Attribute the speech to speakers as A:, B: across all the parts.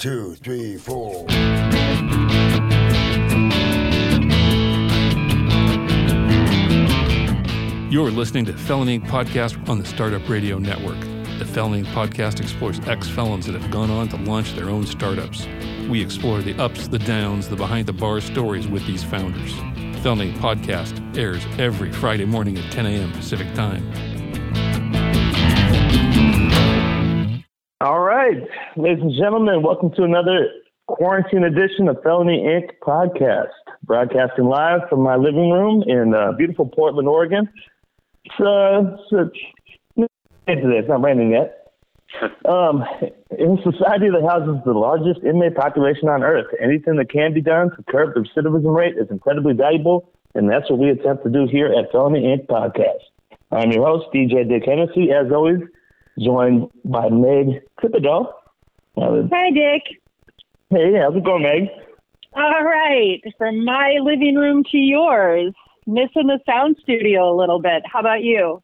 A: two, three, four.
B: You're listening to Felony Podcast on the Startup Radio Network. The Felony Podcast explores ex felons that have gone on to launch their own startups. We explore the ups, the downs, the behind the bar stories with these founders. Felony Podcast airs every Friday morning at 10 a.m. Pacific Time.
C: Right, ladies and gentlemen, welcome to another quarantine edition of Felony Inc. podcast, broadcasting live from my living room in uh, beautiful Portland, Oregon. It's, uh, it's, it's, it's not raining yet. Um, in a society that houses the largest inmate population on earth, anything that can be done to curb the recidivism rate is incredibly valuable, and that's what we attempt to do here at Felony Inc. podcast. I'm your host, DJ Dick Hennessy, as always, joined by Meg Thibodeaux.
D: Hi, Dick.
C: hey, how's it going, Meg?
D: All right, from my living room to yours. Missing the sound studio a little bit. How about you?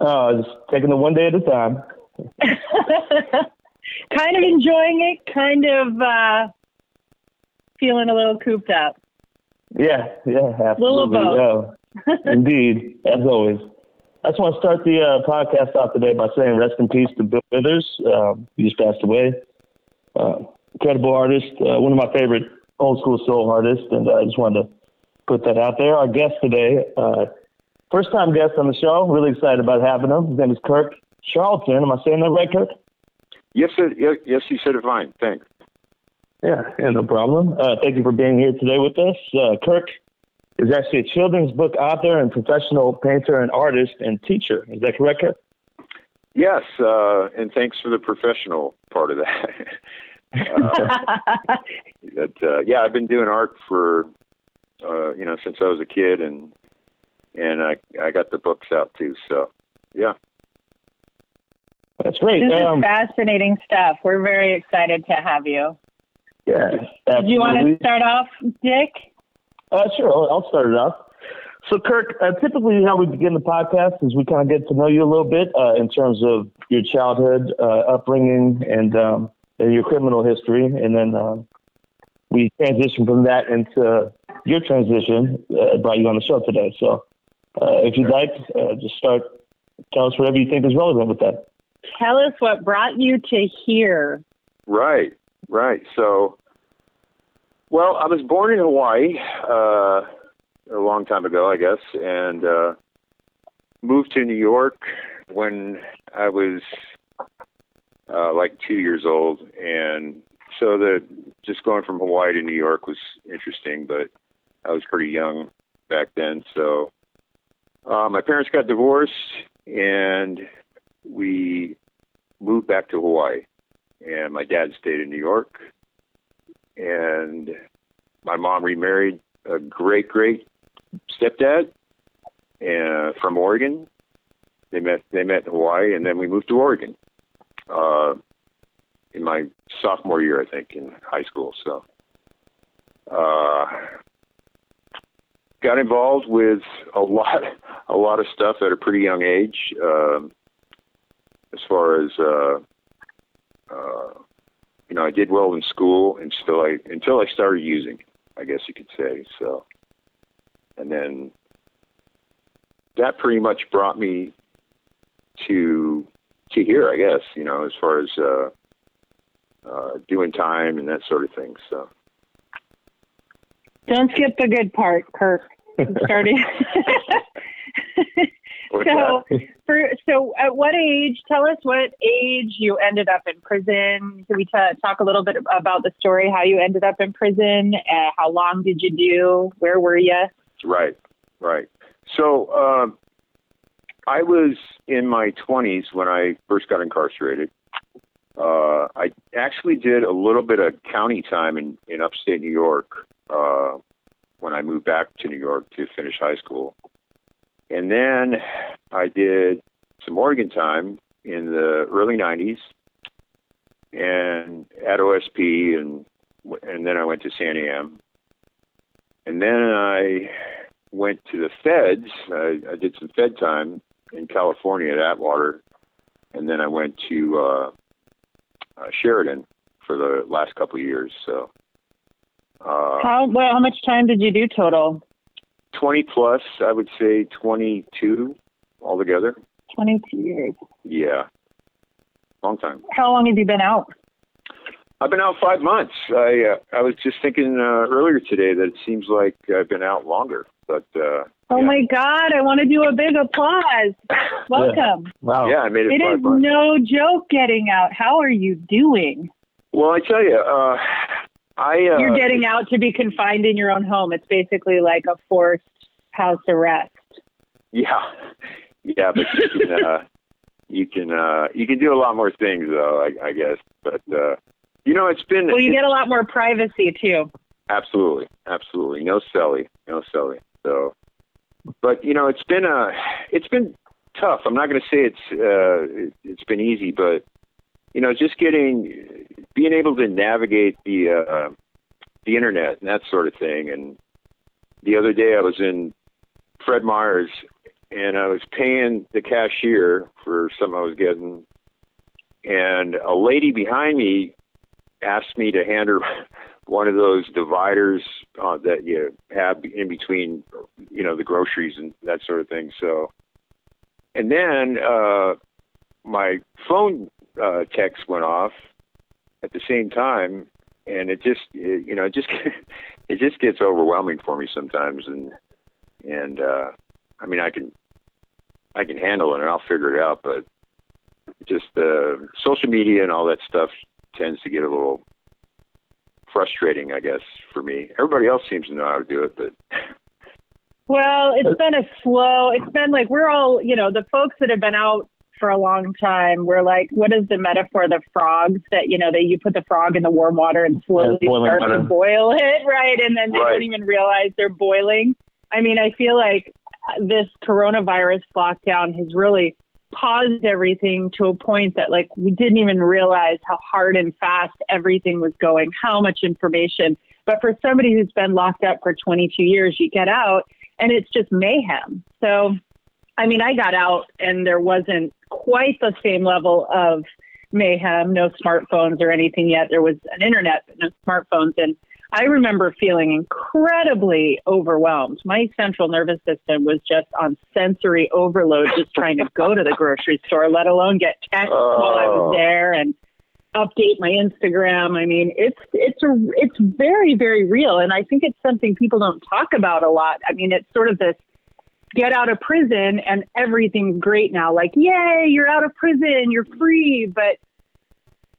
C: Oh, just taking it one day at a time.
D: kind of enjoying it, kind of uh, feeling a little cooped up.
C: Yeah, yeah,
D: Little
C: absolutely.
D: of
C: Yeah, indeed, as always. I just want to start the uh, podcast off today by saying rest in peace to Bill Withers. Um, he just passed away. Uh, incredible artist, uh, one of my favorite old school soul artists, and I just wanted to put that out there. Our guest today, uh, first time guest on the show. Really excited about having him. His name is Kirk Charlton. Am I saying that right, Kirk?
E: Yes, sir. Yes, yes, you said it fine. Thanks.
C: Yeah, yeah, no problem. Uh, thank you for being here today with us. Uh, Kirk is actually a children's book author and professional painter and artist and teacher. Is that correct, Kirk?
E: Yes, uh, and thanks for the professional part of that. uh, that uh, yeah, I've been doing art for uh, you know since I was a kid, and and I I got the books out too. So yeah,
C: That's great.
D: This
C: Um,
D: is fascinating stuff. We're very excited to have you.
C: yeah,
D: Do you want to start off, Dick?
C: Uh, sure, I'll, I'll start it off. So, Kirk, uh, typically how we begin the podcast is we kind of get to know you a little bit uh, in terms of your childhood, uh, upbringing, and, um, and your criminal history, and then um, we transition from that into your transition. Uh, brought you on the show today. So, uh, if you'd like, uh, just start. Tell us whatever you think is relevant with that.
D: Tell us what brought you to here.
E: right, right. So, well, I was born in Hawaii uh, a long time ago, I guess, and uh, moved to New York when I was uh, like two years old, and so the just going from Hawaii to New York was interesting, but I was pretty young back then. So uh, my parents got divorced, and we moved back to Hawaii, and my dad stayed in New York, and my mom remarried a great great stepdad, and from Oregon. They met they met in Hawaii, and then we moved to Oregon uh, in my sophomore year, I think, in high school. So, uh, got involved with a lot, a lot of stuff at a pretty young age. Um, as far as, uh, uh, you know, I did well in school until I until I started using, I guess you could say. So, and then that pretty much brought me to to here, I guess, you know, as far as uh, uh, doing time and that sort of thing. So,
D: Don't skip the good part, Kirk. Starting. so, for, so at what age? Tell us what age you ended up in prison. Can we t- talk a little bit about the story? How you ended up in prison? Uh, how long did you do? Where were you?
E: Right, right. So um, I was in my 20s when I first got incarcerated. Uh, I actually did a little bit of county time in, in upstate New York uh, when I moved back to New York to finish high school. And then I did some Oregon time in the early 90s and at OSP and and then I went to Santiam. And then I went to the feds. I, I did some Fed time in California at Atwater, and then I went to uh, uh, Sheridan for the last couple of years. So, uh,
D: How well? How much time did you do total?
E: 20 plus, I would say 22 altogether.
D: Twenty-two years.
E: Yeah, long time.
D: How long have you been out?
E: I've been out five months. I uh, I was just thinking uh, earlier today that it seems like I've been out longer, but uh,
D: Oh
E: yeah.
D: my God! I want to do a big applause. Welcome.
C: Wow.
E: yeah, I made it,
D: It
E: five
D: is
E: months.
D: no joke getting out. How are you doing?
E: well, I tell you, uh, I uh,
D: You're getting out to be confined in your own home. It's basically like a forced house arrest.
E: Yeah, yeah, but you can uh, you can uh, you can do a lot more things though, I, I guess. But uh, you know, it's been
D: Well, you get a lot more privacy too.
E: absolutely, absolutely no selly, no selly. So, but you know, it's been uh, it's been tough. I'm not going to say it's uh, it, it's been easy, but you know, just getting being able to navigate the uh, the internet and that sort of thing. And the other day, I was in Fred Meyer's and I was paying the cashier for something I was getting, and a lady behind me asked me to hand her one of those dividers uh, that you have in between, you know, the groceries and that sort of thing. So, and then uh, my phone uh, text went off at the same time, and it just, it, you know, it just it just gets overwhelming for me sometimes, and and uh, I mean, I can I can handle it and I'll figure it out, but just uh, social media and all that stuff tends to get a little frustrating, I guess, for me. Everybody else seems to know how to do it, but
D: Well, it's been a slow. It's been like we're all, you know, the folks that have been out for a long time. We're like, what is the metaphor? The frogs that you know that you put the frog in the warm water and slowly
C: Yeah,
D: start
C: water.
D: to boil it, right? And then they
E: Right.
D: don't even realize they're boiling. I mean, I feel like this coronavirus lockdown has really paused everything to a point that like we didn't even realize how hard and fast everything was going, how much information. But for somebody who's been locked up for 22 years, you get out and it's just mayhem. So, I mean, I got out and there wasn't quite the same level of mayhem, no smartphones or anything yet. There was an internet, but no smartphones. And I remember feeling incredibly overwhelmed. My central nervous system was just on sensory overload, just trying to go to the grocery store, let alone get text while I was
E: Oh.
D: there and update my Instagram. I mean, it's it's a it's very very real, and I think it's something people don't talk about a lot. I mean, it's sort of this get out of prison and everything's great now. Like, yay, you're out of prison, you're free, but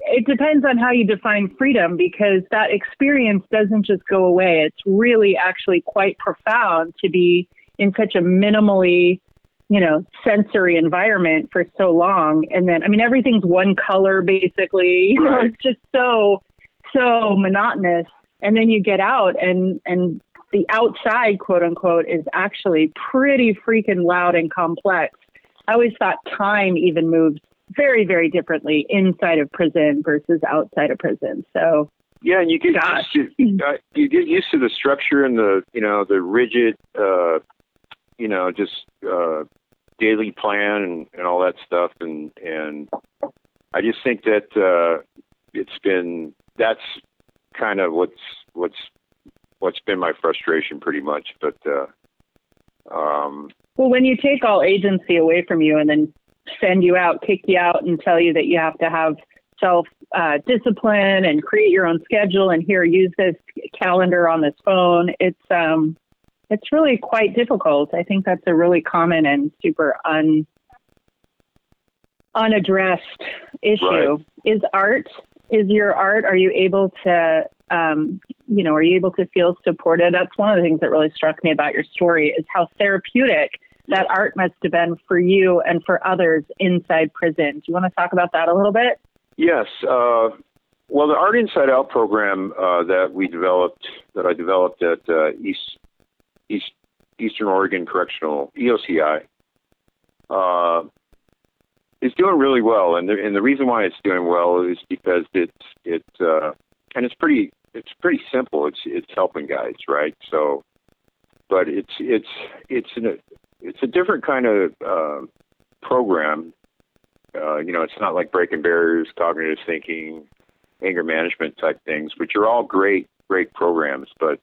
D: it depends on how you define freedom because that experience doesn't just go away. It's really actually quite profound to be in such a minimally, you know, sensory environment for so long. And then, I mean, everything's one color basically. You know, it's just so, so monotonous. And then you get out and, and the outside, quote unquote, is actually pretty freaking loud and complex. I always thought time even moves very, very differently inside of prison versus outside of prison. So,
E: yeah, and you get
D: Gosh.
E: used to uh, you get used to the structure and the you know the rigid uh, you know just uh, daily plan and, and all that stuff, and and I just think that uh, it's been that's kind of what's what's what's been my frustration pretty much, but. Uh, um,
D: well, when you take all agency away from you and then send you out, kick you out, and tell you that you have to have self uh, discipline and create your own schedule, and here use this calendar on this phone, it's um, it's really quite difficult. I think that's a really common and super un unaddressed issue.
E: Right.
D: Is art is your art? Are you able to um, you know, are you able to feel supported? That's one of the things that really struck me about your story is how therapeutic that art must have been for you and for others inside prison. Do you want to talk about that a little bit?
E: Yes. Uh, well, the Art Inside Out program uh, that we developed, that I developed at uh, East, East Eastern Oregon Correctional EOCI, uh, is doing really well, and the, and the reason why it's doing well is because it's it's uh, and it's pretty it's pretty simple. It's it's helping guys, right? So, but it's it's it's an, it's a different kind of uh, program uh, you know, it's not like breaking barriers, cognitive thinking, anger management type things, which are all great, great programs. But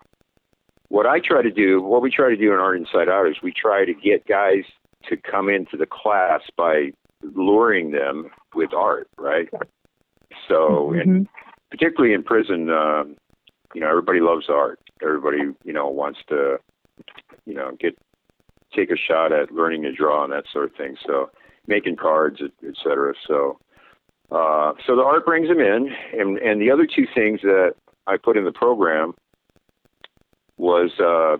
E: what I try to do, what we try to do in Art Inside Out is we try to get guys to come into the class by luring them with art, right? So,
D: Mhm.
E: and particularly in prison, um, you know, everybody loves art. Everybody, you know, wants to, you know, get take a shot at learning to draw and that sort of thing. So, making cards, et, et cetera. So, uh, so the art brings them in, and and the other two things that I put in the program was uh,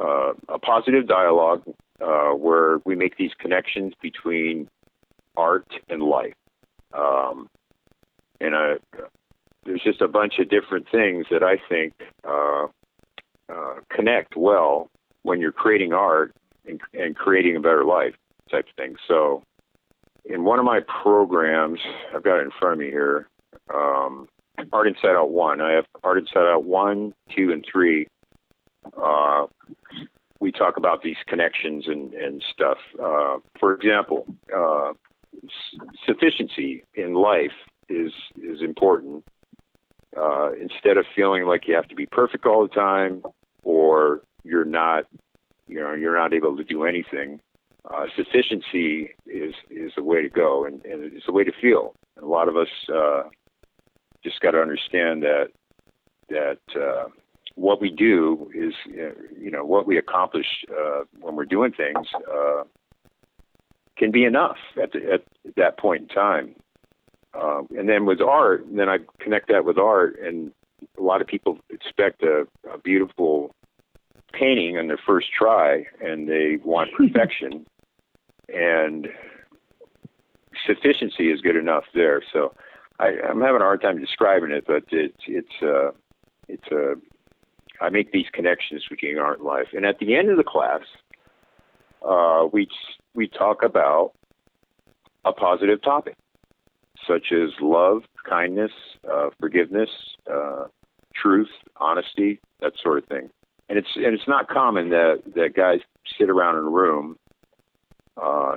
E: uh, a positive dialogue uh, where we make these connections between art and life. Um, and I, there's just a bunch of different things that I think uh, uh, connect well when you're creating art and, and creating a better life type of thing. So, in one of my programs, I've got it in front of me here. Um, Art Inside Out One. I have Art Inside Out One, Two, and Three. Uh, we talk about these connections and, and stuff. Uh, for example, uh, sufficiency in life is is important. Uh, instead of feeling like you have to be perfect all the time, or you're not, you know, you're not able to do anything. Uh, sufficiency is is the way to go, and, and it's the way to feel. And a lot of us uh, just got to understand that that uh, what we do is, uh, you know, what we accomplish uh, when we're doing things uh, can be enough at, the, at that point in time. Uh, and then with art, then I connect that with art, and a lot of people expect a, a beautiful painting on their first try, and they want perfection, and sufficiency is good enough there. So I, I'm having a hard time describing it, but it's it's uh, it's a I make these connections between art and life, and at the end of the class, uh, we we talk about a positive topic, such as love, kindness, uh, forgiveness, uh, truth, honesty, that sort of thing. And it's and it's not common that that guys sit around in a room, uh,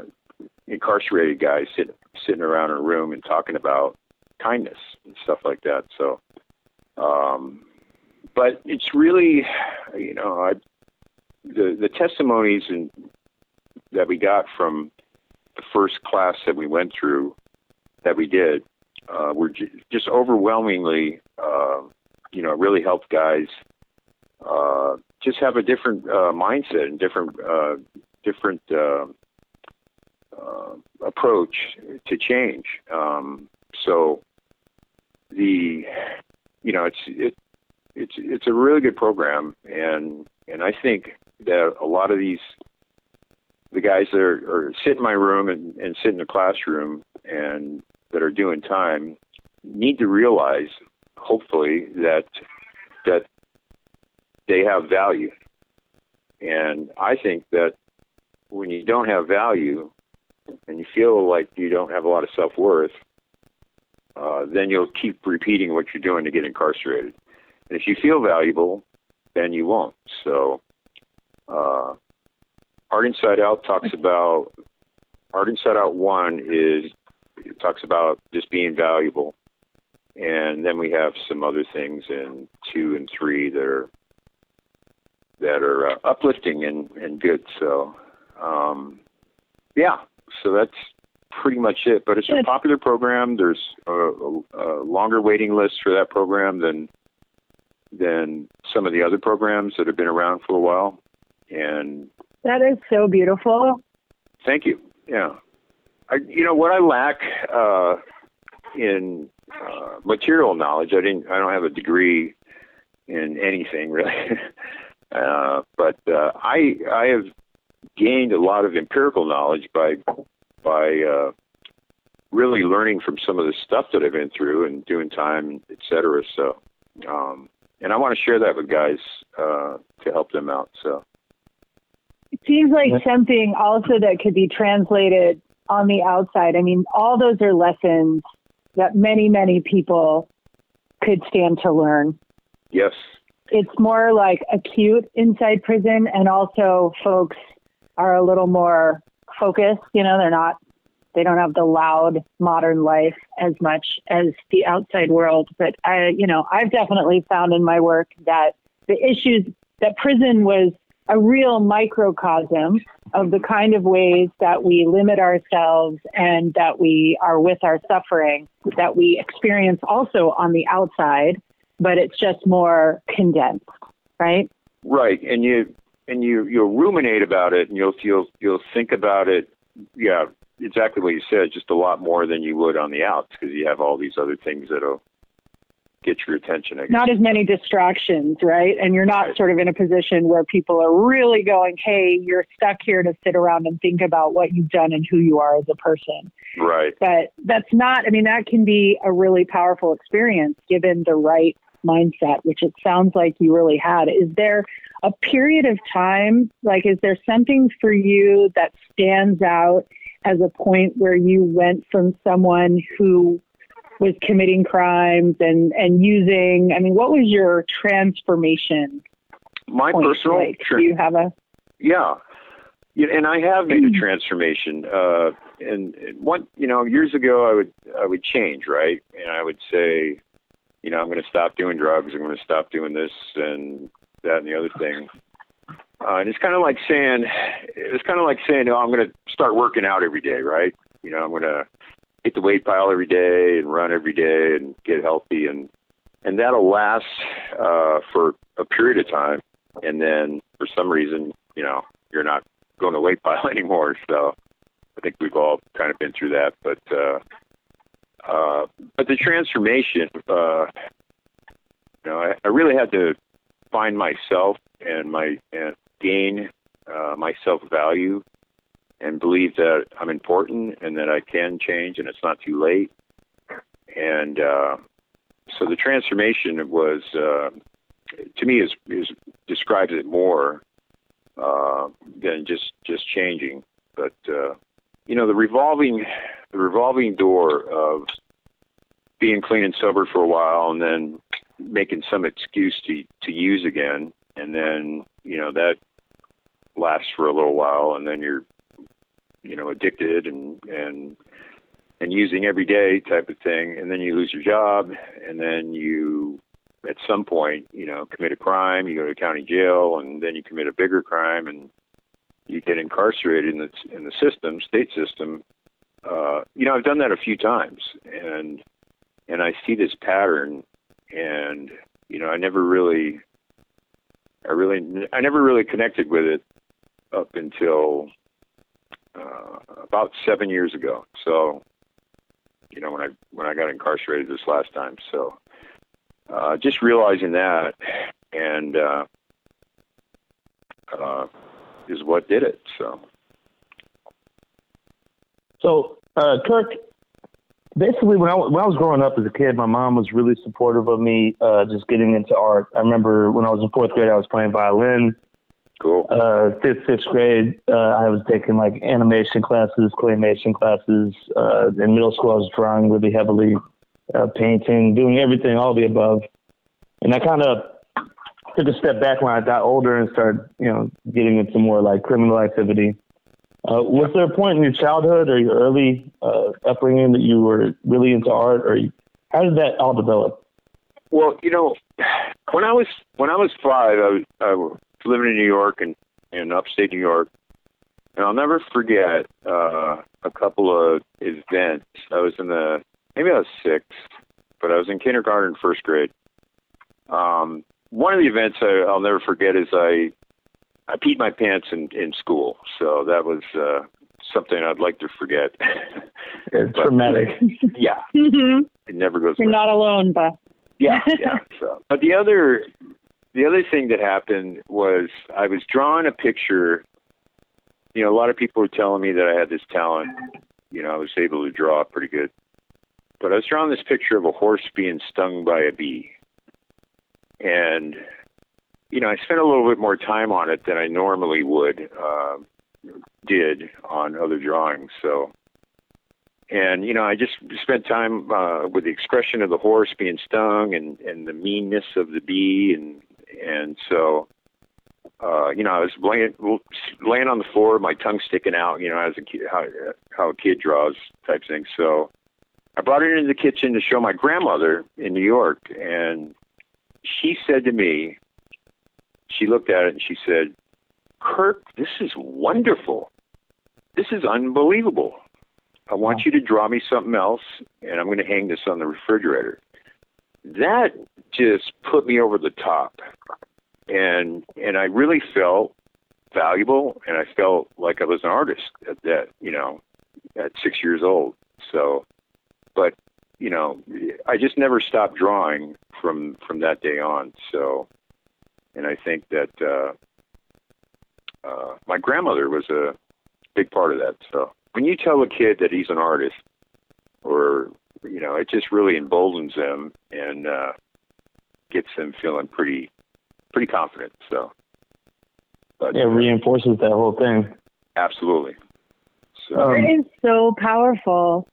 E: incarcerated guys sit sitting around in a room and talking about kindness and stuff like that. So, um, but it's really, you know, I, the the testimonies and that we got from the first class that we went through, that we did, uh, were just overwhelmingly, uh, you know, really helped guys uh, just have a different uh, mindset and different uh, different uh, approach to change. Um, so the you know it's it it's it's a really good program and and I think that a lot of these the guys that are, are sit in my room and, and sit in the classroom and that are doing time need to realize hopefully that that they have value and I think that when you don't have value and you feel like you don't have a lot of self worth, uh, then you'll keep repeating what you're doing to get incarcerated. And if you feel valuable, then you won't. So, uh, Art Inside Out talks about Art Inside Out one is it talks about just being valuable, and then we have some other things in two and three that are that are uh, uplifting and, and good. So, um, yeah, so that's pretty much it. But it's a popular program. There's a, a, a longer waiting list for that program than than some of the other programs that have been around for a while. And
D: That is so beautiful.
E: thank you. Yeah, I, you know what I lack uh, in uh, material knowledge. I didn't. I don't have a degree in anything really. uh, but uh, I I have gained a lot of empirical knowledge by by uh, really learning from some of the stuff that I've been through and doing time, et cetera. So, um, and I want to share that with guys uh, to help them out. So,
D: seems like something also that could be translated on the outside. I mean, all those are lessons that many, many people could stand to learn.
E: yes,
D: It's more like acute inside prison, and also folks are a little more focused. You know, they're not They don't have the loud modern life as much as the outside world. But I, you know, I've definitely found in my work that the issues that prison was a real microcosm of the kind of ways that we limit ourselves and that we are with our suffering that we experience also on the outside, but it's just more condensed, right?
E: Right, and you and you you'll ruminate about it, and you'll you'll you'll think about it. Yeah, exactly what you said. Just a lot more than you would on the outs because you have all these other things that'll get your attention.
D: Not as many distractions, right? And you're not right. sort of in a position where people are really going, "Hey, you're stuck here to sit around and think about what you've done and who you are as a person."
E: Right.
D: But that's not. I mean, that can be a really powerful experience given the right mindset, which it sounds like you really had. Is there a period of time, like, is there something for you that stands out as a point where you went from someone who was committing crimes and, and using, I mean, what was your transformation?
E: My personal,
D: like? Do you have a?
E: Yeah. yeah and I have made a transformation. Uh, and one, you know, years ago I would, I would change, right? And I would say, you know, I'm going to stop doing drugs. I'm going to stop doing this and that and the other thing. Uh, and it's kind of like saying, it's kind of like saying, oh, I'm going to start working out every day, right? You know, I'm going to hit the weight pile every day and run every day and get healthy, and and that'll last uh, for a period of time, and then for some reason, you know, you're not going to weight pile anymore. So I think we've all kind of been through that, but uh, uh, but the transformation, uh, you know, I, I really had to find myself and my and gain uh, my self value and believe that I'm important and that I can change and it's not too late. And uh, so the transformation was, uh, to me, is, is describes it more uh, than just just changing. But uh, you know, the revolving the revolving door of being clean and sober for a while and then making some excuse to to use again and then you know that lasts for a little while and then you're you know addicted and and and using every day type of thing and then you lose your job and then you at some point you know commit a crime you go to county jail and then you commit a bigger crime and you get incarcerated in the in the system state system. Uh you know I've done that a few times and and I see this pattern, and you know, I never really, I really, I never really connected with it up until uh, about seven years ago. So, you know, when I when I got incarcerated this last time, so uh, just realizing that, and uh, uh, is what did it. So.
C: So, uh, Kirk, basically when I when I was growing up as a kid, my mom was really supportive of me uh, just getting into art. I remember when I was in fourth grade, I was playing violin.
E: Cool.
C: Uh, fifth, fifth grade, uh, I was taking like animation classes, claymation classes. Uh, in middle school, I was drawing really heavily, uh, painting, doing everything, all the above. And I kind of took a step back when I got older and started, you know, getting into more like criminal activity. Uh, was there a point in your childhood or your early uh, upbringing that you were really into art, or how did that all develop?
E: Well, you know, when I was when I was five, I was, I was living in New York and in upstate New York, and I'll never forget uh, a couple of events. I was in the maybe I was six, but I was in kindergarten, first grade. Um, one of the events I, I'll never forget is I I peed my pants in in school, so that was uh, something I'd like to forget.
C: it's but, traumatic.
E: Yeah, mm-hmm. it never goes.
D: You're
E: away.
D: not alone, but
E: yeah, yeah. So, but the other the other thing that happened was I was drawing a picture. You know, a lot of people were telling me that I had this talent. You know, I was able to draw pretty good. But I was drawing this picture of a horse being stung by a bee. And you know, I spent a little bit more time on it than I normally would uh, did on other drawings. So, and you know, I just spent time uh, with the expression of the horse being stung and and the meanness of the bee, and and so uh, you know, I was laying laying on the floor, my tongue sticking out, you know, as a kid, how how a kid draws type thing. So I brought it into the kitchen to show my grandmother in New York, and she said to me, she looked at it and she said, "Kirk, this is wonderful. This is unbelievable. I want you to draw me something else, and I'm going to hang this on the refrigerator." That just put me over the top and and I really felt valuable, and I felt like I was an artist at that, you know, at six years old. So, but you know, I just never stopped drawing from from that day on. So, and I think that uh, uh, my grandmother was a big part of that. So, when you tell a kid that he's an artist, or you know, it just really emboldens them and uh, gets them feeling pretty pretty confident. So,
C: but, it reinforces that whole thing.
E: Absolutely.
D: So, um, it is so powerful.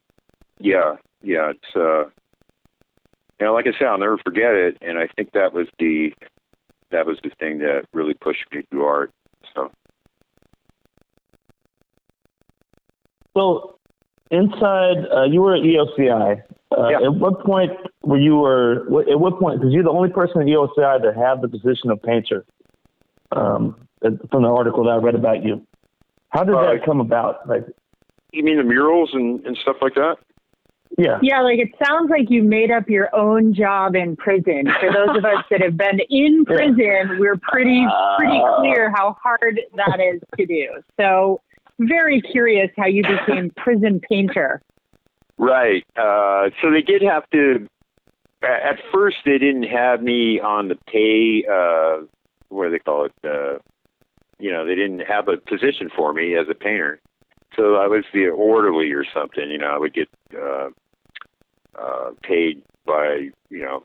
E: Yeah, yeah. It's uh, you know, like I said, I'll never forget it, and I think that was the that was the thing that really pushed me through art. So.
C: Well, inside, uh, you were at EOCI. Uh, yeah. At what point were you were at what point? Because you're the only person at EOCI to have the position of painter. Um, from the article that I read about you, how did uh, that come about? Like,
E: you mean the murals and, and stuff like that?
C: Yeah.
D: Yeah, like it sounds like you made up your own job in prison. For those of us that have been in prison, yeah. we're pretty pretty clear how hard that is to do. So very curious how you became prison painter.
E: Right. Uh, so they did have to. At first, they didn't have me on the pay. Uh, what do they call it? Uh, you know, they didn't have a position for me as a painter. So I was the orderly or something. You know, I would get uh, uh, paid by you know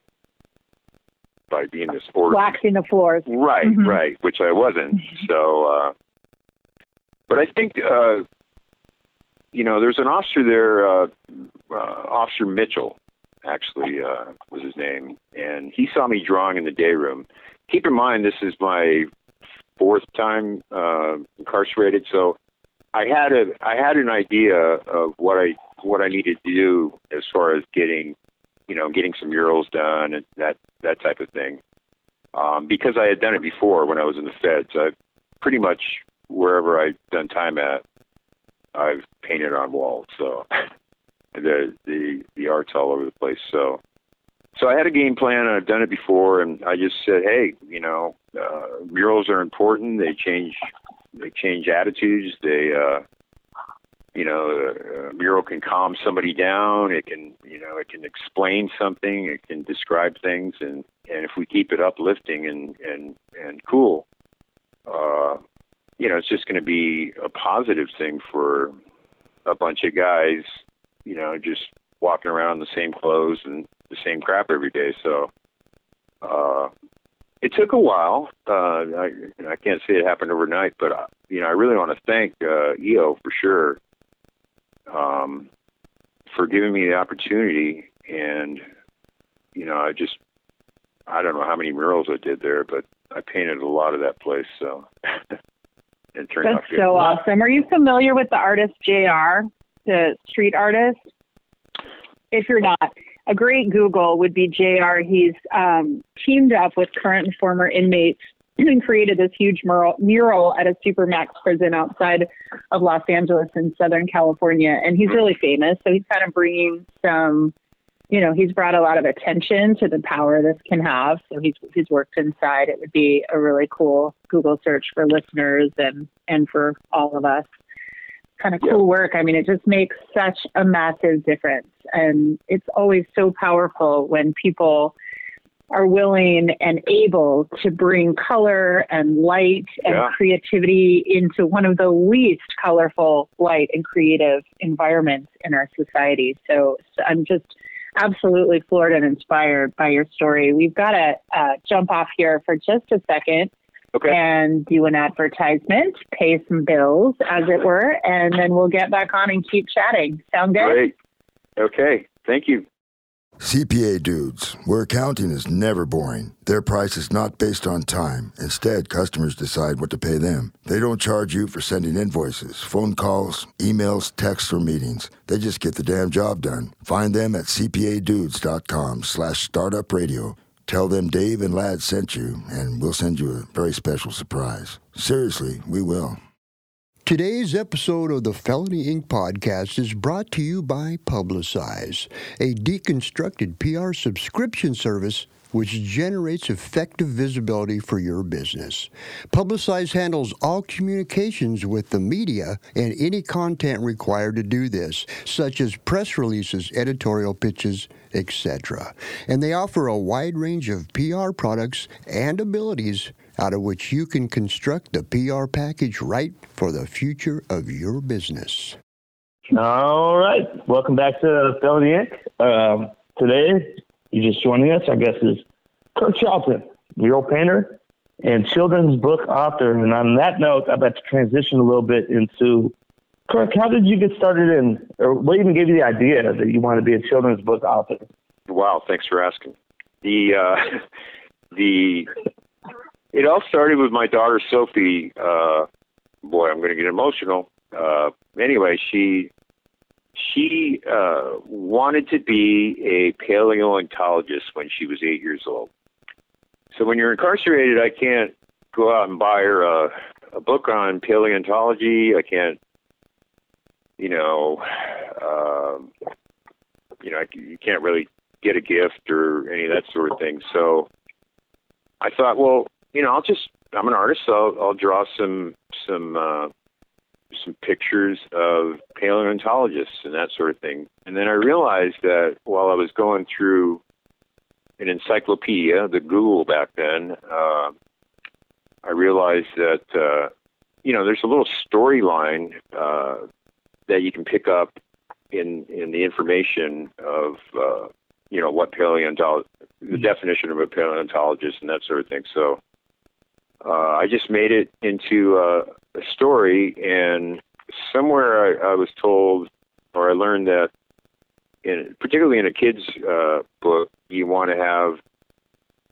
E: by being this orderly.
D: Waxing the floors.
E: Right, mm-hmm. right. Which I wasn't. So. Uh, but I think, uh, you know, there's an officer there, uh, uh, Officer Mitchell, actually uh, was his name, and he saw me drawing in the day room. Keep in mind, this is my fourth time uh, incarcerated, so I had a I had an idea of what I what I needed to do as far as getting, you know, getting some murals done and that that type of thing. Um, because I had done it before when I was in the feds, I pretty much wherever I've done time at, I've painted on walls. So the the the art's all over the place. So so I had a game plan. I've done it before, and I just said, hey, you know, uh, murals are important. They change they change attitudes. They uh, you know, a mural can calm somebody down. It can, you know, it can explain something. It can describe things, and and if we keep it uplifting and and and cool, uh, you know, it's just going to be a positive thing for a bunch of guys, you know, just walking around in the same clothes and the same crap every day. So, uh, it took a while. Uh, I, I can't say it happened overnight, but uh, you know, I really want to thank uh, EO for sure um, for giving me the opportunity. And you know, I just I don't know how many murals I did there, but I painted a lot of that place. So
D: it turned That's out good. so awesome. Are you familiar with the artist JR, the street artist? If you're not, a great Google would be JR. He's um, teamed up with current and former inmates and created this huge mural, mural at a supermax prison outside of Los Angeles in Southern California. And he's really famous. So he's kind of bringing some you know, he's brought a lot of attention to the power this can have. So he's he's worked inside. It would be a really cool Google search for listeners and and for all of us. Kind of cool work. I mean, it just makes such a massive difference, and it's always so powerful when people are willing and able to bring color and light and yeah. creativity into one of the least colorful, light, and creative environments in our society. So, so I'm just absolutely floored and inspired by your story. We've got to uh, jump off here for just a second
E: okay.
D: and do an advertisement, pay some bills, as it were, and then we'll get back on and keep chatting. Sound good?
E: Great. Okay. Thank you.
A: CPA dudes, where accounting is never boring. Their price is not based on time. Instead, customers decide what to pay them. They don't charge you for sending invoices, phone calls, emails, texts, or meetings. They just get the damn job done. Find them at cpadudes.com slash startup radio. Tell them Dave and Lad sent you, and we'll send you a very special surprise. Seriously, we will.
F: Today's episode of the Felony Inc. podcast is brought to you by Publicize, a deconstructed PR subscription service which generates effective visibility for your business. Publicize handles all communications with the media and any content required to do this, such as press releases, editorial pitches, etc. And they offer a wide range of PR products and abilities out of which you can construct the PR package right for the future of your business.
C: All right. Welcome back to Felony Inc. Um, today, you're just joining us, I guess, is Kirk Charlton, mural painter and children's book author. And on that note, I'm about to transition a little bit into Kirk, how did you get started in, or what even gave you the idea that you want to be a children's book author?
E: Wow, thanks for asking. The uh, the it all started with my daughter Sophie. Uh, boy, I'm going to get emotional. Uh, anyway, she she uh, wanted to be a paleontologist when she was eight years old. So when you're incarcerated, I can't go out and buy her a, a book on paleontology. I can't, you know, um, you know, you can't really get a gift or any of that sort of thing. So I thought, well, you know, I'll just I'm an artist, so I'll, I'll draw some some uh, some pictures of paleontologists and that sort of thing. And then I realized that while I was going through an encyclopedia, the Google back then, uh, I realized that uh, you know there's a little storyline uh, that you can pick up in in the information of uh, you know what paleontologist, the definition of a paleontologist and that sort of thing. So uh, I just made it into a, a story, and somewhere I, I, was told, or I learned that, in, particularly in a kid's uh, book, you want to have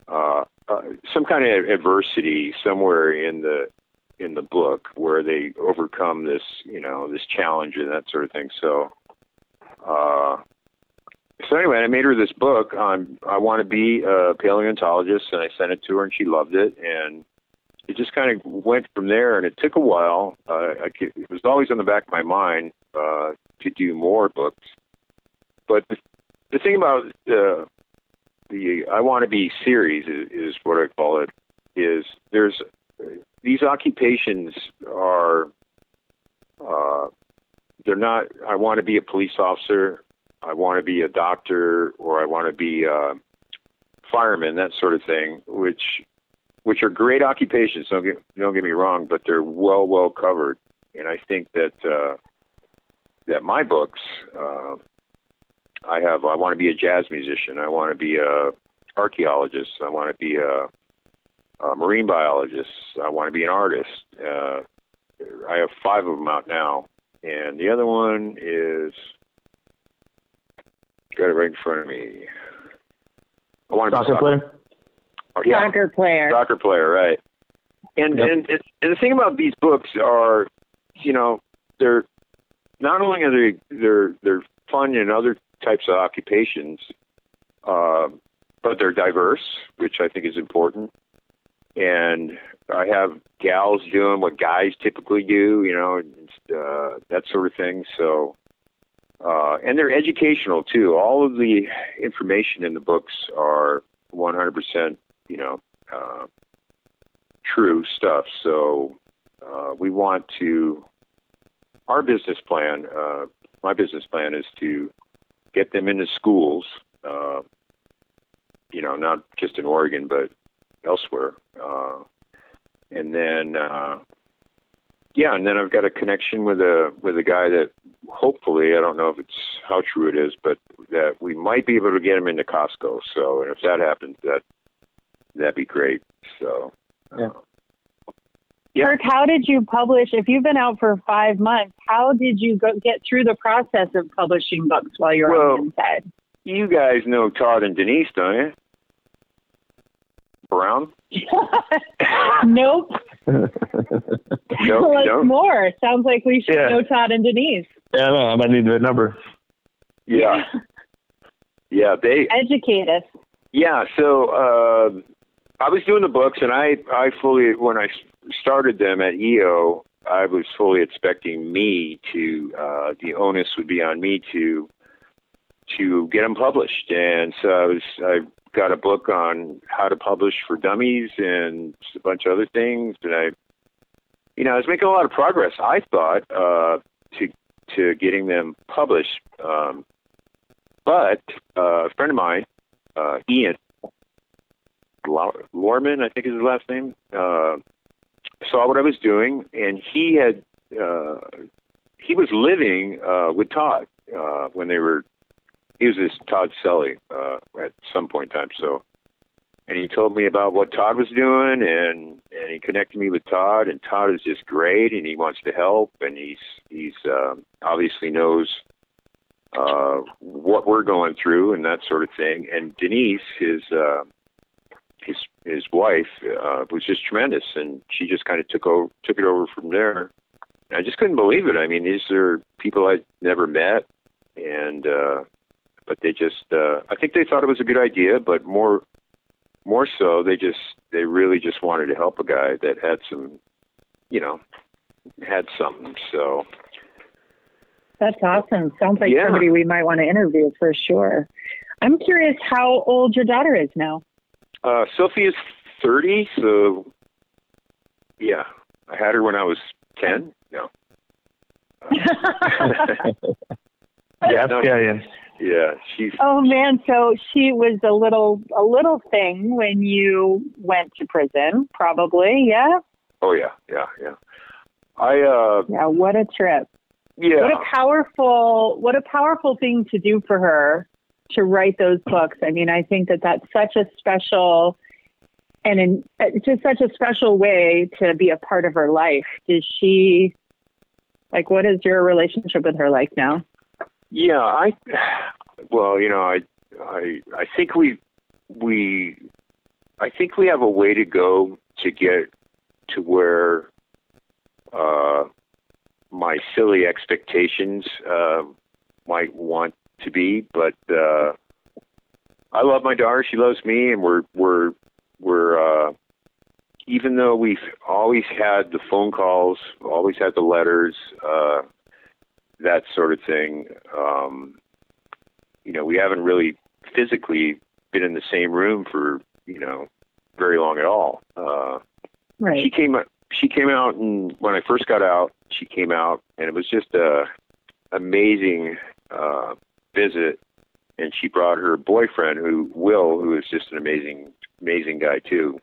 E: uh, uh, some kind of adversity somewhere in the in the book where they overcome this, you know, this challenge and that sort of thing. So, uh, so anyway, I made her this book on I want to be a paleontologist, and I sent it to her, and she loved it, and it just kind of went from there, and it took a while. Uh, I, it was always on the back of my mind uh, to do more books. But the, the thing about uh, the I Want to Be series is, is what I call it. Is there's these occupations are uh, they're not. I want to be a police officer. I want to be a doctor, or I want to be a fireman, that sort of thing, which which are great occupations. Don't get don't get me wrong, but they're well well covered. And I think that uh, that my books, uh, I have. I want to be a jazz musician. I want to be a archaeologist. I want to be a, a marine biologist. I want to be an artist. Uh, I have five of them out now, and the other one is got it right in front of me.
C: I want to be soccer player.
D: Oh, yeah. Soccer player.
E: Soccer player, right. And yep. and, and the thing about these books are, you know, they're not only are they they're they're fun in other types of occupations, uh, but they're diverse, which I think is important. And I have gals doing what guys typically do, you know, uh, that sort of thing. So, uh, and they're educational too. All of the information in the books are 100% you know, uh, true stuff. So uh, we want to. Our business plan, uh, my business plan, is to get them into schools. Uh, you know, not just in Oregon, but elsewhere. Uh, and then, uh, yeah, and then I've got a connection with a with a guy that hopefully I don't know if it's how true it is, but that we might be able to get him into Costco. So, and if that happens, that that'd be great. So,
C: yeah.
D: Yeah. Kirk, how did you publish? If you've been out for five months, how did you go, get through the process of publishing books while you're well, on the inside?
E: you guys know Todd and Denise, don't you? Brown?
D: nope.
E: No,
D: Tell us
E: no.
D: more. Sounds like we should
C: Yeah.
D: know Todd and Denise.
C: Yeah, no, I might need their number.
E: Yeah. Yeah, they
D: Educate us.
E: Yeah, so uh, I was doing the books, and I, I fully, when I started them at EO, I was fully expecting me to, uh, the onus would be on me to, to get them published, and so I was, I got a book on how to publish for dummies and a bunch of other things, and I, you know, I was making a lot of progress. I thought uh, to to getting them published, um, but uh, a friend of mine uh, Ian Lorman, I think is his last name, uh, saw what I was doing, and he had uh, he was living uh, with Todd uh, when they were. He was this Todd Selly uh, at some point in time. So, and he told me about what Todd was doing, and and he connected me with Todd, and Todd is just great, and he wants to help, and he's he's um, obviously knows uh, what we're going through and that sort of thing. And Denise, his uh, his his wife, uh, was just tremendous, and she just kind of took over took it over from there. I just couldn't believe it. I mean, these are people I'd never met, and uh, but they just uh, I think they thought it was a good idea, but more more so they just they really just wanted to help a guy that had some, you know, had something. So
D: That's awesome. Sounds like
E: Yeah.
D: somebody we might want to interview for sure. I'm curious how old your daughter is now.
E: Uh, Sophie is 30, so yeah, I had her when I was 10. No.
C: Yeah,
E: No.
C: yeah, yeah.
E: Yeah, she's
D: oh man, so she was a little a little thing when you went to prison, probably. Yeah.
E: oh yeah, yeah, yeah. I uh
D: Yeah. What a trip.
E: yeah.
D: What a powerful what a powerful thing to do for her to write those books. I mean, I think that that's such a special and in, just such a special way to be a part of her life. Does she like what is your relationship with her like now?
E: Yeah, I well, you know, I I I think we we I think we have a way to go to get to where uh my silly expectations uh might want to be, but uh I love my daughter, she loves me and we're we're we're uh even though we've always had the phone calls, always had the letters, uh that sort of thing. Um, you know, we haven't really physically been in the same room for you know very long at all. Uh,
D: right.
E: she came she came out and when I first got out, she came out and it was just a amazing uh, visit. And she brought her boyfriend, who Will, who is just an amazing amazing guy too.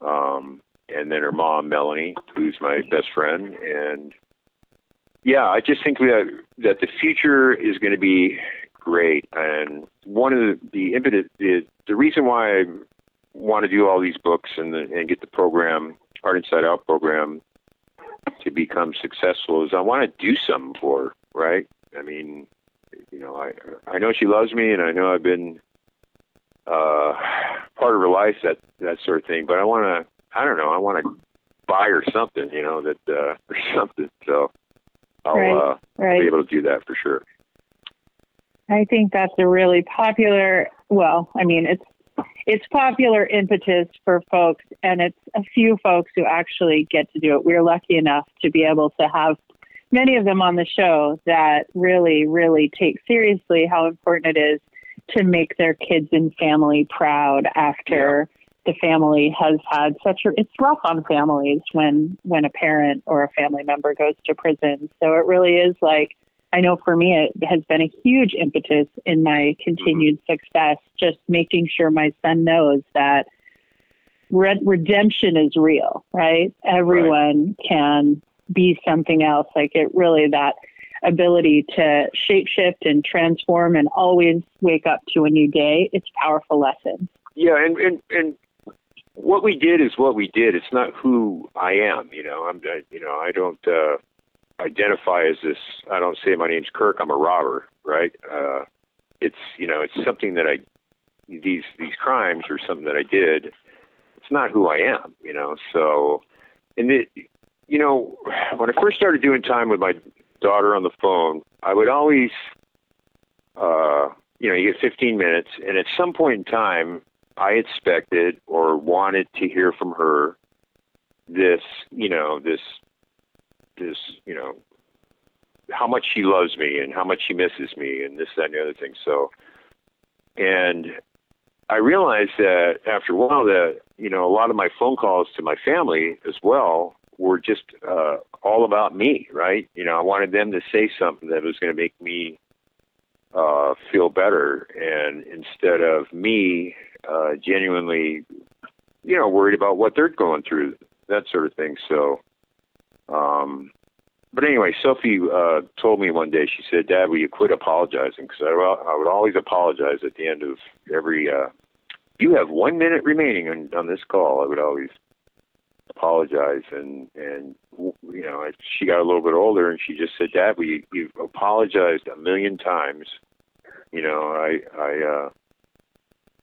E: Um, and then her mom, Melanie, who's my best friend, and yeah, I just think that that the future is going to be great. And one of the, the impetus, the, the reason why I want to do all these books and the, and get the program, Art Inside Out program, to become successful is I want to do something for right? I mean, you know, I I know she loves me, and I know I've been uh, part of her life, that that sort of thing. But I want to, I don't know, I want to buy her something, you know, that uh, or something. So I'll
D: Right.
E: uh,
D: Right.
E: be able to do that for sure.
D: I think that's a really popular. Well, I mean, it's it's popular impetus for folks, and it's a few folks who actually get to do it. We're lucky enough to be able to have many of them on the show that really, really take seriously how important it is to make their kids and family proud after the family has had such a it's rough on families when when a parent or a family member goes to prison. So it really is like I know for me, it has been a huge impetus in my mm-hmm. continued success, just making sure my son knows that red- redemption is real, right? Everyone can be something else. Like it really, that ability to shapeshift and transform and always wake up to a new day, it's powerful lessons.
E: Yeah, and and and what we did is what we did. It's not who I am. You know, I'm. I, you know, I don't uh, identify as this. I don't say my name's Kirk. I'm a robber, right? Uh, it's you know it's something that I these these crimes or something that I did. It's not who I am, you know. So, and it, you know, when I first started doing time with my daughter on the phone, I would always, uh, you know, you get 15 minutes, and at some point in time, I expected or wanted to hear from her this, you know, this, this, you know, how much she loves me and how much she misses me and this, that, and the other thing. So, and I realized that after a while that, you know, a lot of my phone calls to my family as well were just uh, all about me, right? You know, I wanted them to say something that was going to make me uh, feel better, and instead of me uh, genuinely, you know, worried about what they're going through, that sort of thing. So, um, but anyway, Sophie uh, told me one day. She said, "Dad, will you quit apologizing?" Because I, I would always apologize at the end of every. Uh, you have one minute remaining on, on this call. I would always apologize, and and you know, she got a little bit older, and she just said, "Dad, we you've apologized a million times. You know, I I uh,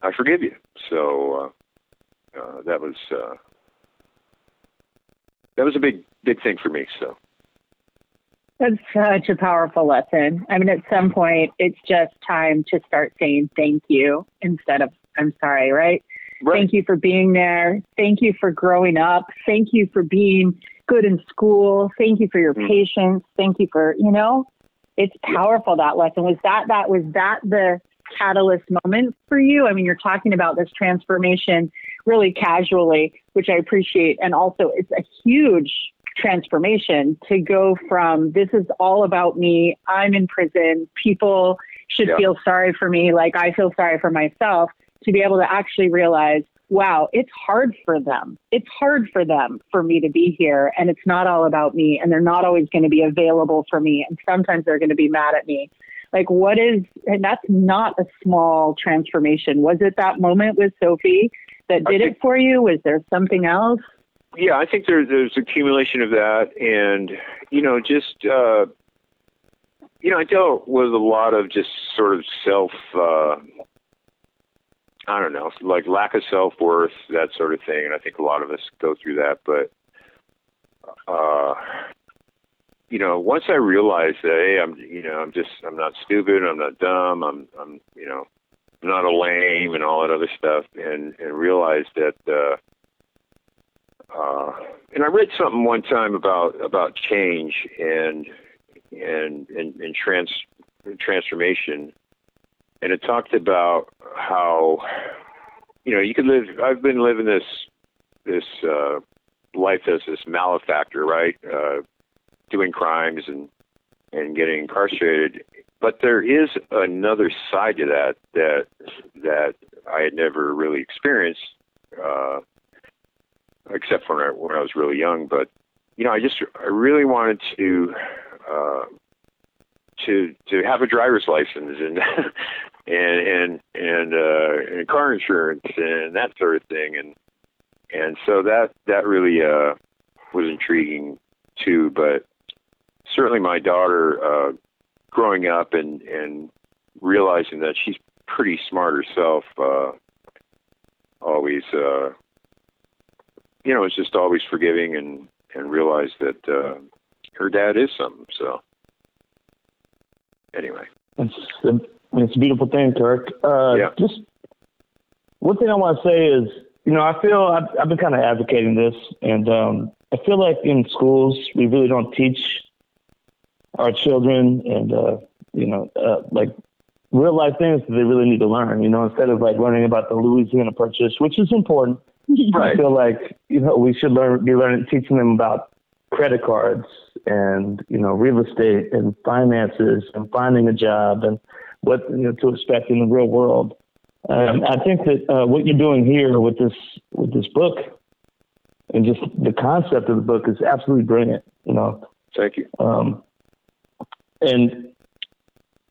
E: I forgive you." So uh, uh, that was uh, that was a big big thing for me. So.
D: That's such a powerful lesson. I mean, at some point, it's just time to start saying thank you instead of I'm sorry, right? Right? Thank you for being there. Thank you for growing up. Thank you for being good in school. Thank you for your mm. patience. Thank you for, you know, it's powerful that lesson. Was that that was that the catalyst moment for you? I mean, you're talking about this transformation really casually, which I appreciate. And also it's a huge transformation to go from this is all about me, I'm in prison, people should yeah. feel sorry for me like I feel sorry for myself, to be able to actually realize, wow, it's hard for them. It's hard for them for me to be here and it's not all about me and they're not always going to be available for me and sometimes they're going to be mad at me. Like what is and that's not a small transformation. Was it that moment with Sophie that did think, it for you? Was there something else?
E: Yeah, I think there's there's accumulation of that, and you know, just uh, you know, I dealt with a lot of just sort of self. Uh, I don't know, like lack of self worth, that sort of thing, and I think a lot of us go through that. But uh, you know, once I realized that, hey, I'm, you know, I'm just, I'm not stupid, I'm not dumb, I'm, I'm, you know, I'm not a lame and all that other stuff, and and realized that uh, uh, and I read something one time about about change and and and, and trans transformation, and it talked about how you know you could live. I've been living this this uh, life as this malefactor, right? Uh, doing crimes and and getting incarcerated. But there is another side to that that that I had never really experienced. Uh, except when I, when I was really young. But you know, I just I really wanted to uh, to to have a driver's license and and and and, uh, and car insurance and that sort of thing, and and so that that really uh, was intriguing too. But certainly, my daughter uh, growing up and and realizing that she's pretty smart herself. Uh, always uh, you know, it's just always forgiving and and realize that uh, her dad is something. So anyway,
C: it's it's a beautiful thing, Kirk. Uh,
E: yeah.
C: Just one thing I want to say is, you know, I feel I've, I've been kind of advocating this, and um, I feel like in schools we really don't teach our children and uh, you know, uh, like real life things that they really need to learn. You know, instead of like learning about the Louisiana Purchase, which is important Right. I feel like you know we should learn be learning teaching them about credit cards and you know real estate and finances and finding a job and what you know to expect in the real world. Um, I think that uh, what you're doing here with this with this book and just the concept of the book is absolutely brilliant. You know.
E: Thank you.
C: Um, and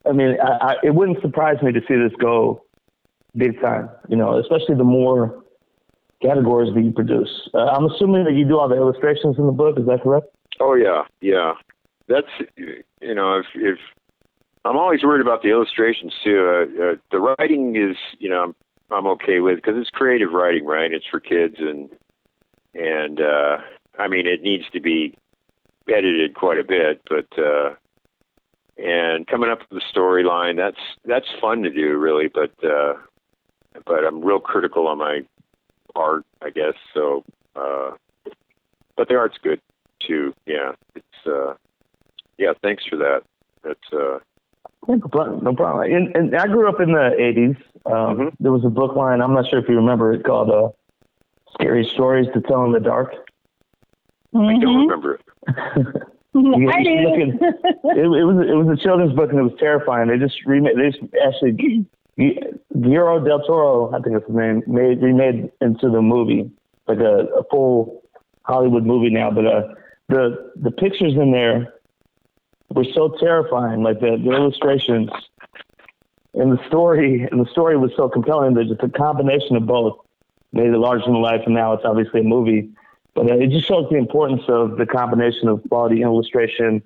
C: I mean, I, I, it wouldn't surprise me to see this go big time. You know, especially the more categories that you produce. Uh, I'm assuming that you do all the illustrations in the book. Is that correct?
E: Oh yeah, yeah. That's you know if if I'm always worried about the illustrations too. Uh, uh, the writing is, you know, I'm I'm okay with because it's creative writing, right? It's for kids, and and uh, I mean, it needs to be edited quite a bit, but uh, and coming up with the storyline, that's that's fun to do, really. But uh, but I'm real critical on my art, I guess. So, uh, but the art's good too. Yeah, it's uh, yeah. Thanks for that. That's uh,
C: no problem. No problem. And, and I grew up in the '80s. Um,
E: Mhm.
C: There was a book line. I'm not sure if you remember it called uh, "Scary Stories to Tell in the Dark."
E: I don't remember it.
C: You-
D: I
C: you look
D: do.
C: it, it was it was a children's book and it was terrifying. They just remade. They just actually Guillermo del Toro, I think it's his name, made remade into the movie like a, a full Hollywood movie now. But uh, the the pictures in there were so terrifying. Like the, the illustrations and the story and the story was so compelling that just a combination of both made it larger than life. And now it's obviously a movie. But uh, it just shows the importance of the combination of quality illustration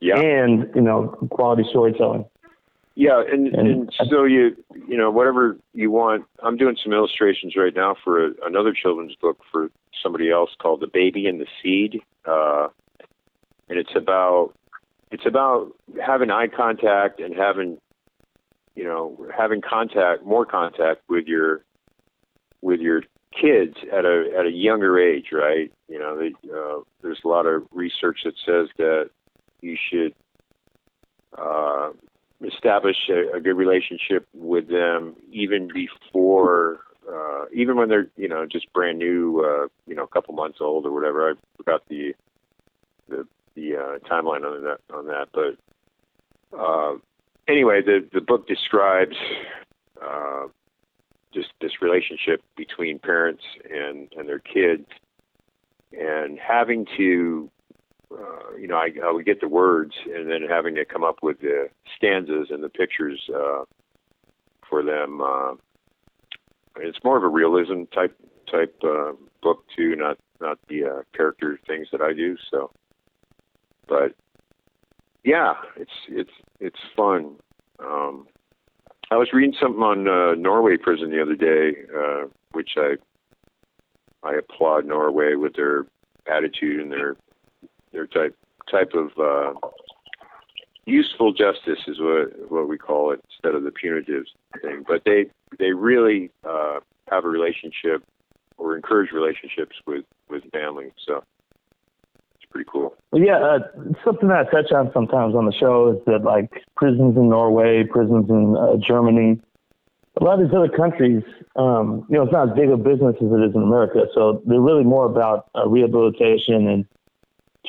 E: Yeah.
C: and you know quality storytelling.
E: Yeah, and,
C: And-
E: and so you you know whatever you want. I'm doing some illustrations right now for a, another children's book for somebody else called The Baby and the Seed, uh, and it's about it's about having eye contact and having you know having contact more contact with your with your kids at a at a younger age, right? You know, they, uh, there's a lot of research that says that you should uh, establish a, a good relationship with them even before, uh, even when they're you know just brand new, uh, you know, a couple months old or whatever. I forgot the the the uh, timeline on that on that, but uh, anyway, the the book describes. Uh, just this relationship between parents and and their kids and having to uh, you know I, I would get the words and then having to come up with the stanzas and the pictures uh, for them uh, it's more of a realism type type uh, book too not not the uh, character things that I do so but yeah it's it's it's fun um, I was reading something on uh, Norway prison the other day, uh, which I I applaud Norway with their attitude and their their type type of uh, useful justice is what what we call it instead of the punitive thing. But they they really uh, have a relationship or encourage relationships with with families. So it's pretty cool.
C: Yeah, uh, something that I touch on sometimes on the show is that like prisons in Norway, prisons in uh, Germany, a lot of these other countries, um, you know, it's not as big a business as it is in America. So they're really more about uh, rehabilitation and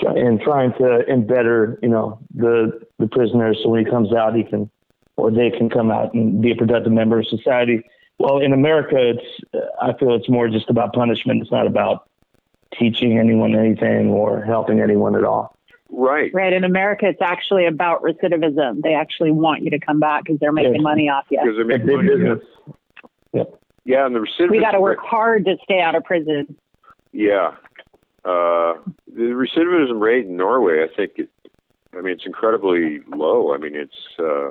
C: and trying to embetter, you know, the the prisoner so when he comes out, he can or they can come out and be a productive member of society. Well, in America, it's uh, I feel it's more just about punishment. It's not about teaching anyone anything or helping anyone at all.
E: Right.
D: Right. In America, it's actually about recidivism. They actually want you to come back because they're making
C: Yes.
D: money off you.
E: Because they're making
C: big
E: money. Yeah.
C: business. Yep.
E: yeah, and the recidivism
D: We got to work
E: rate-
D: hard to stay out of prison.
E: Yeah. Uh, the recidivism rate in Norway, I think, it, I mean, it's incredibly low. I mean, it's, uh,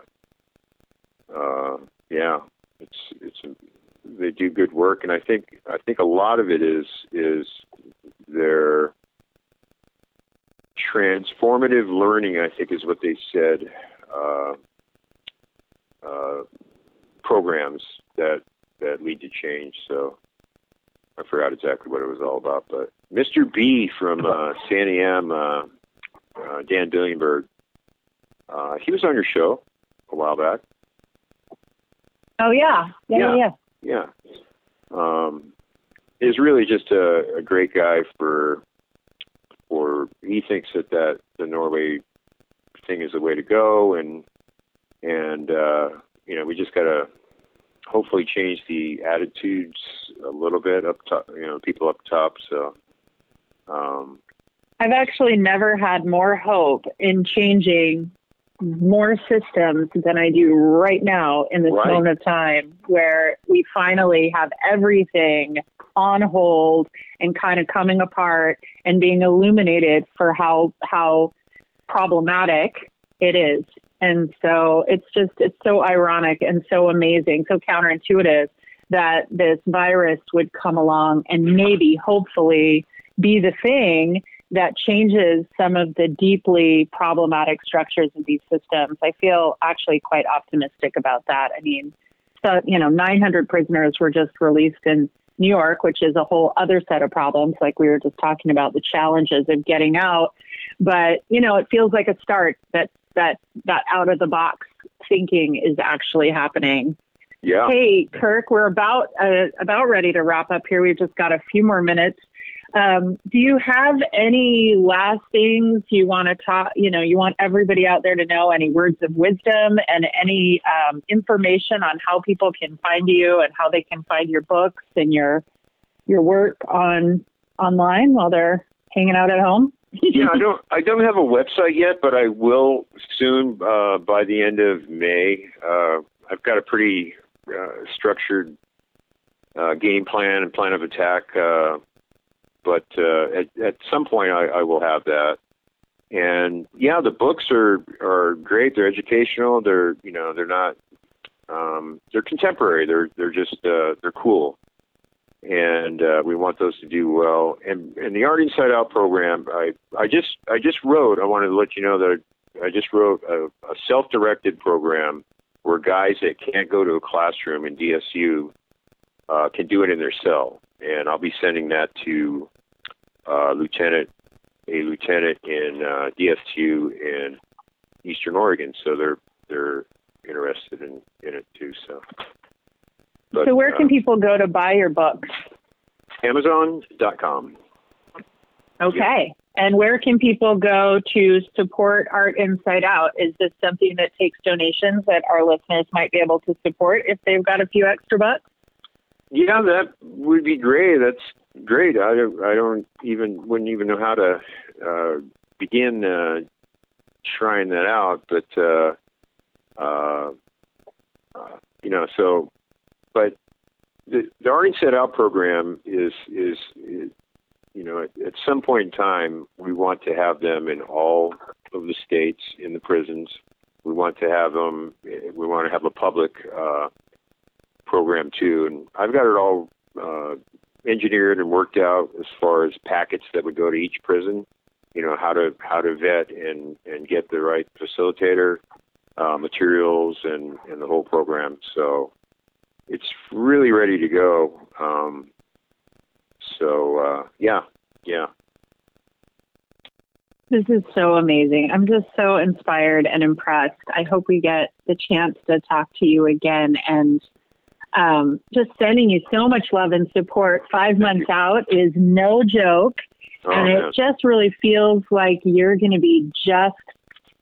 E: uh, yeah, it's, it's, they do good work. And I think, I think a lot of it is, is their transformative learning, I think is what they said, uh, uh, programs that, that lead to change. So, I forgot exactly what it was all about, but Mr. B from uh, Santiam, uh, uh, Dan Billienberg, uh, he was on your show a while back.
D: Oh yeah, yeah, yeah.
E: Yeah.
D: yeah.
E: Um, is really just a, a great guy for for he thinks that that the Norway thing is the way to go, and and uh, you know we just gotta hopefully change the attitudes a little bit up top, you know, people up top. So. Um,
D: I've actually never had more hope in changing more systems than I do right now in this
E: Right.
D: moment of time where we finally have everything on hold and kind of coming apart and being illuminated for how how problematic it is And so it's just, it's so ironic and so amazing, so counterintuitive that this virus would come along and maybe, hopefully, be the thing that changes some of the deeply problematic structures of these systems. I feel actually quite optimistic about that. I mean, so, you know, 900 prisoners were just released in New York, which is a whole other set of problems, like we were just talking about the challenges of getting out. But, you know, it feels like a start that that that out of the box thinking is actually happening.
E: Yeah.
D: Hey, Kirk, we're about uh, about ready to wrap up here. We've just got a few more minutes. Um, do you have any last things you want to talk? You know, you want everybody out there to know any words of wisdom and any um, information on how people can find you and how they can find your books and your your work on online while they're hanging out at home.
E: yeah, I don't I don't have a website yet, but I will soon uh, by the end of May. Uh, I've got a pretty uh, structured uh, game plan and plan of attack uh, but uh, at, at some point I, I will have that. And yeah, the books are are great. They're educational. They're you know they're not um, they're contemporary. They're they're just uh, they're cool, and uh, we want those to do well. And and the Art Inside Out program, I I just I just wrote. I wanted to let you know that I just wrote a, a self-directed program where guys that can't go to a classroom in DSU uh, can do it in their cell and I'll be sending that to uh, lieutenant a lieutenant in uh, DSU in Eastern Oregon. So they're they're interested in, in it too. So.
D: But, so where can uh, people go to buy your books?
E: Amazon.com.
D: Okay. Yeah. And where can people go to support Art Inside Out? Is this something that takes donations that our listeners might be able to support if they've got a few extra bucks?
E: Yeah, that would be great. That's great. I don't, I don't even wouldn't even know how to uh, begin uh, trying that out. But uh, uh, uh, you know, so but the the Art Inside Out program is, is is you know at, at some point in time we want to have them in all of the states in the prisons. We want to have them. We want to have a public uh, program too, and I've got it all uh, engineered and worked out as far as packets that would go to each prison. You know how to how to vet and and get the right facilitator, uh, materials, and and the whole program. So it's really ready to go. Um, so uh, yeah, yeah.
D: This is so amazing. I'm just so inspired and impressed. I hope we get the chance to talk to you again and um, just sending you so much love and support. Five months out is no joke. Oh, and it man. just really feels like you're going to be just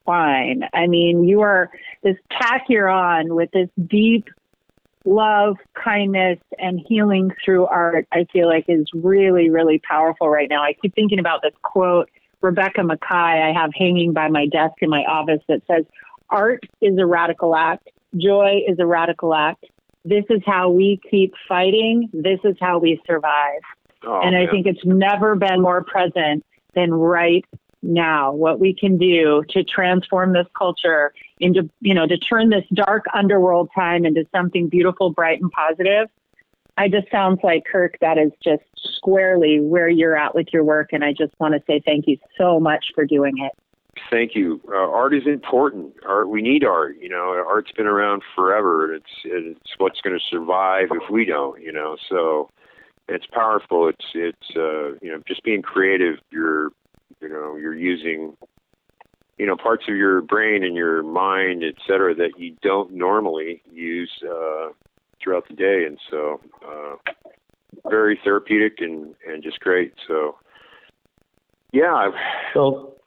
D: fine. I mean, you are this tack you're on with this deep love, kindness, and healing through art, I feel like is really, really powerful right now. I keep thinking about this quote, Rebecca Makkai, I have hanging by my desk in my office that says, Art is a radical act, joy is a radical act, this is how we keep fighting. This is how we survive. Oh, and I think it's never been more present than right now. What we can do to transform this culture into, you know, to turn this dark underworld time into something beautiful, bright, and positive. I just sounds like Kirk, that is just squarely where you're at with your work. And I just want to say thank you so much for doing it.
E: Thank you. Uh, art is important. Art, we need art. You know, art's been around forever. It's it's what's going to survive if we don't. You know, so it's powerful. It's it's uh, you know just being creative. You're you know you're using you know parts of your brain and your mind, et cetera, that you don't normally use uh, throughout the day, and so uh, very therapeutic and and just great. So yeah.
C: So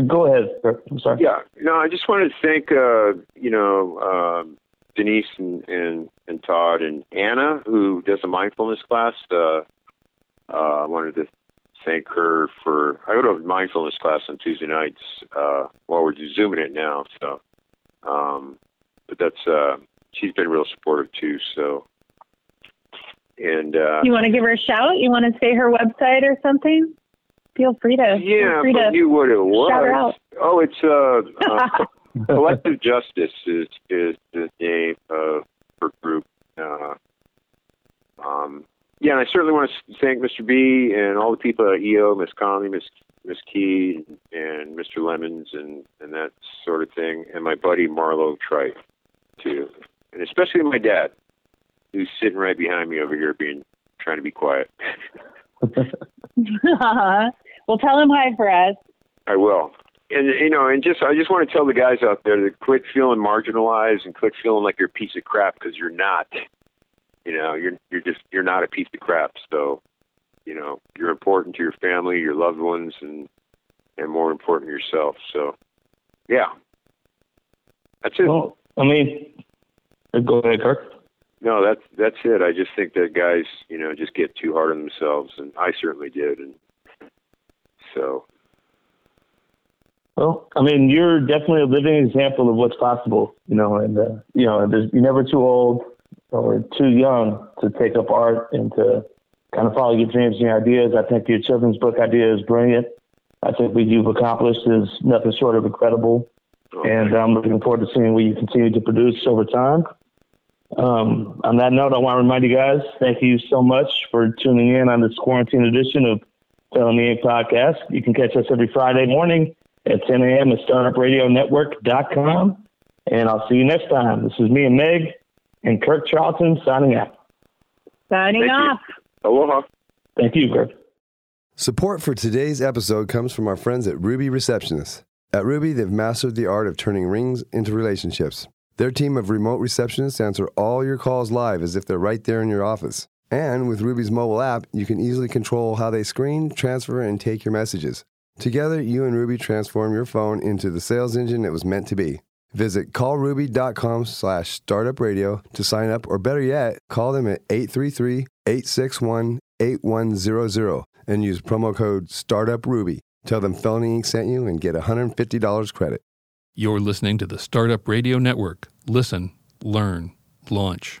C: go ahead, sir. I'm sorry.
E: Yeah, no, I just wanted to thank, uh, you know, uh, Denise and, and, and Todd and Anna, who does a mindfulness class. Uh, uh, I wanted to thank her for. I go to a mindfulness class on Tuesday nights. Uh, while we're zooming it now, so. Um, but that's uh, she's been real supportive too. So. And uh,
D: you want to give her a shout? You want to say her website or something? Feel free to
E: yeah,
D: feel free
E: to
D: knew
E: what it was.
D: Shout her out.
E: Oh, it's uh, uh collective justice is is the name of her group. Uh, um, yeah, and I certainly want to thank Mr. B and all the people at EO, Miss Conley, Miss Miss Key, and Mr. Lemons, and and that sort of thing, and my buddy Marlo Trite too, and especially my dad, who's sitting right behind me over here, being trying to be quiet.
D: well, tell him hi for us.
E: I will. And you know, and just I just want to tell the guys out there to quit feeling marginalized and quit feeling like you're a piece of crap because you're not. You know, you're you're just you're not a piece of crap. So, you know, you're important to your family, your loved ones, and and more important yourself. So, yeah, that's it.
C: Well, I mean, uh, go ahead, Kirk.
E: No, that's that's it. I just think that guys, you know, just get too hard on themselves, and I certainly did, and so.
C: Well, I mean, you're definitely a living example of what's possible, you know, and uh, you know, you're never too old or too young to take up art and to kind of follow your dreams and your ideas. I think your children's book idea is brilliant. I think what you've accomplished is nothing short of incredible. And I'm looking forward to seeing what you continue to produce over time. Um, on that note, I want to remind you guys, thank you so much for tuning in on this quarantine edition of Felony Inc. Podcast. You can catch us every Friday morning at 10 a.m. at StartupRadioNetwork.com. And I'll see you next time. This is me and Meg and Kirk Charlton signing out.
D: Signing
E: Thank
D: off.
E: You. Aloha.
C: Thank you, Kirk.
G: Support for today's episode comes from our friends at Ruby Receptionists. At Ruby, they've mastered the art of turning rings into relationships. Their team of remote receptionists answer all your calls live as if they're right there in your office. And with Ruby's mobile app, you can easily control how they screen, transfer, and take your messages. Together, you and Ruby transform your phone into the sales engine it was meant to be. Visit callruby.com slash startupradio to sign up, or better yet, call them at 833-861-8100 and use promo code StartupRuby. Tell them Felony Inc. sent you and get $150 credit.
B: You're listening to the Startup Radio Network. Listen, learn, launch.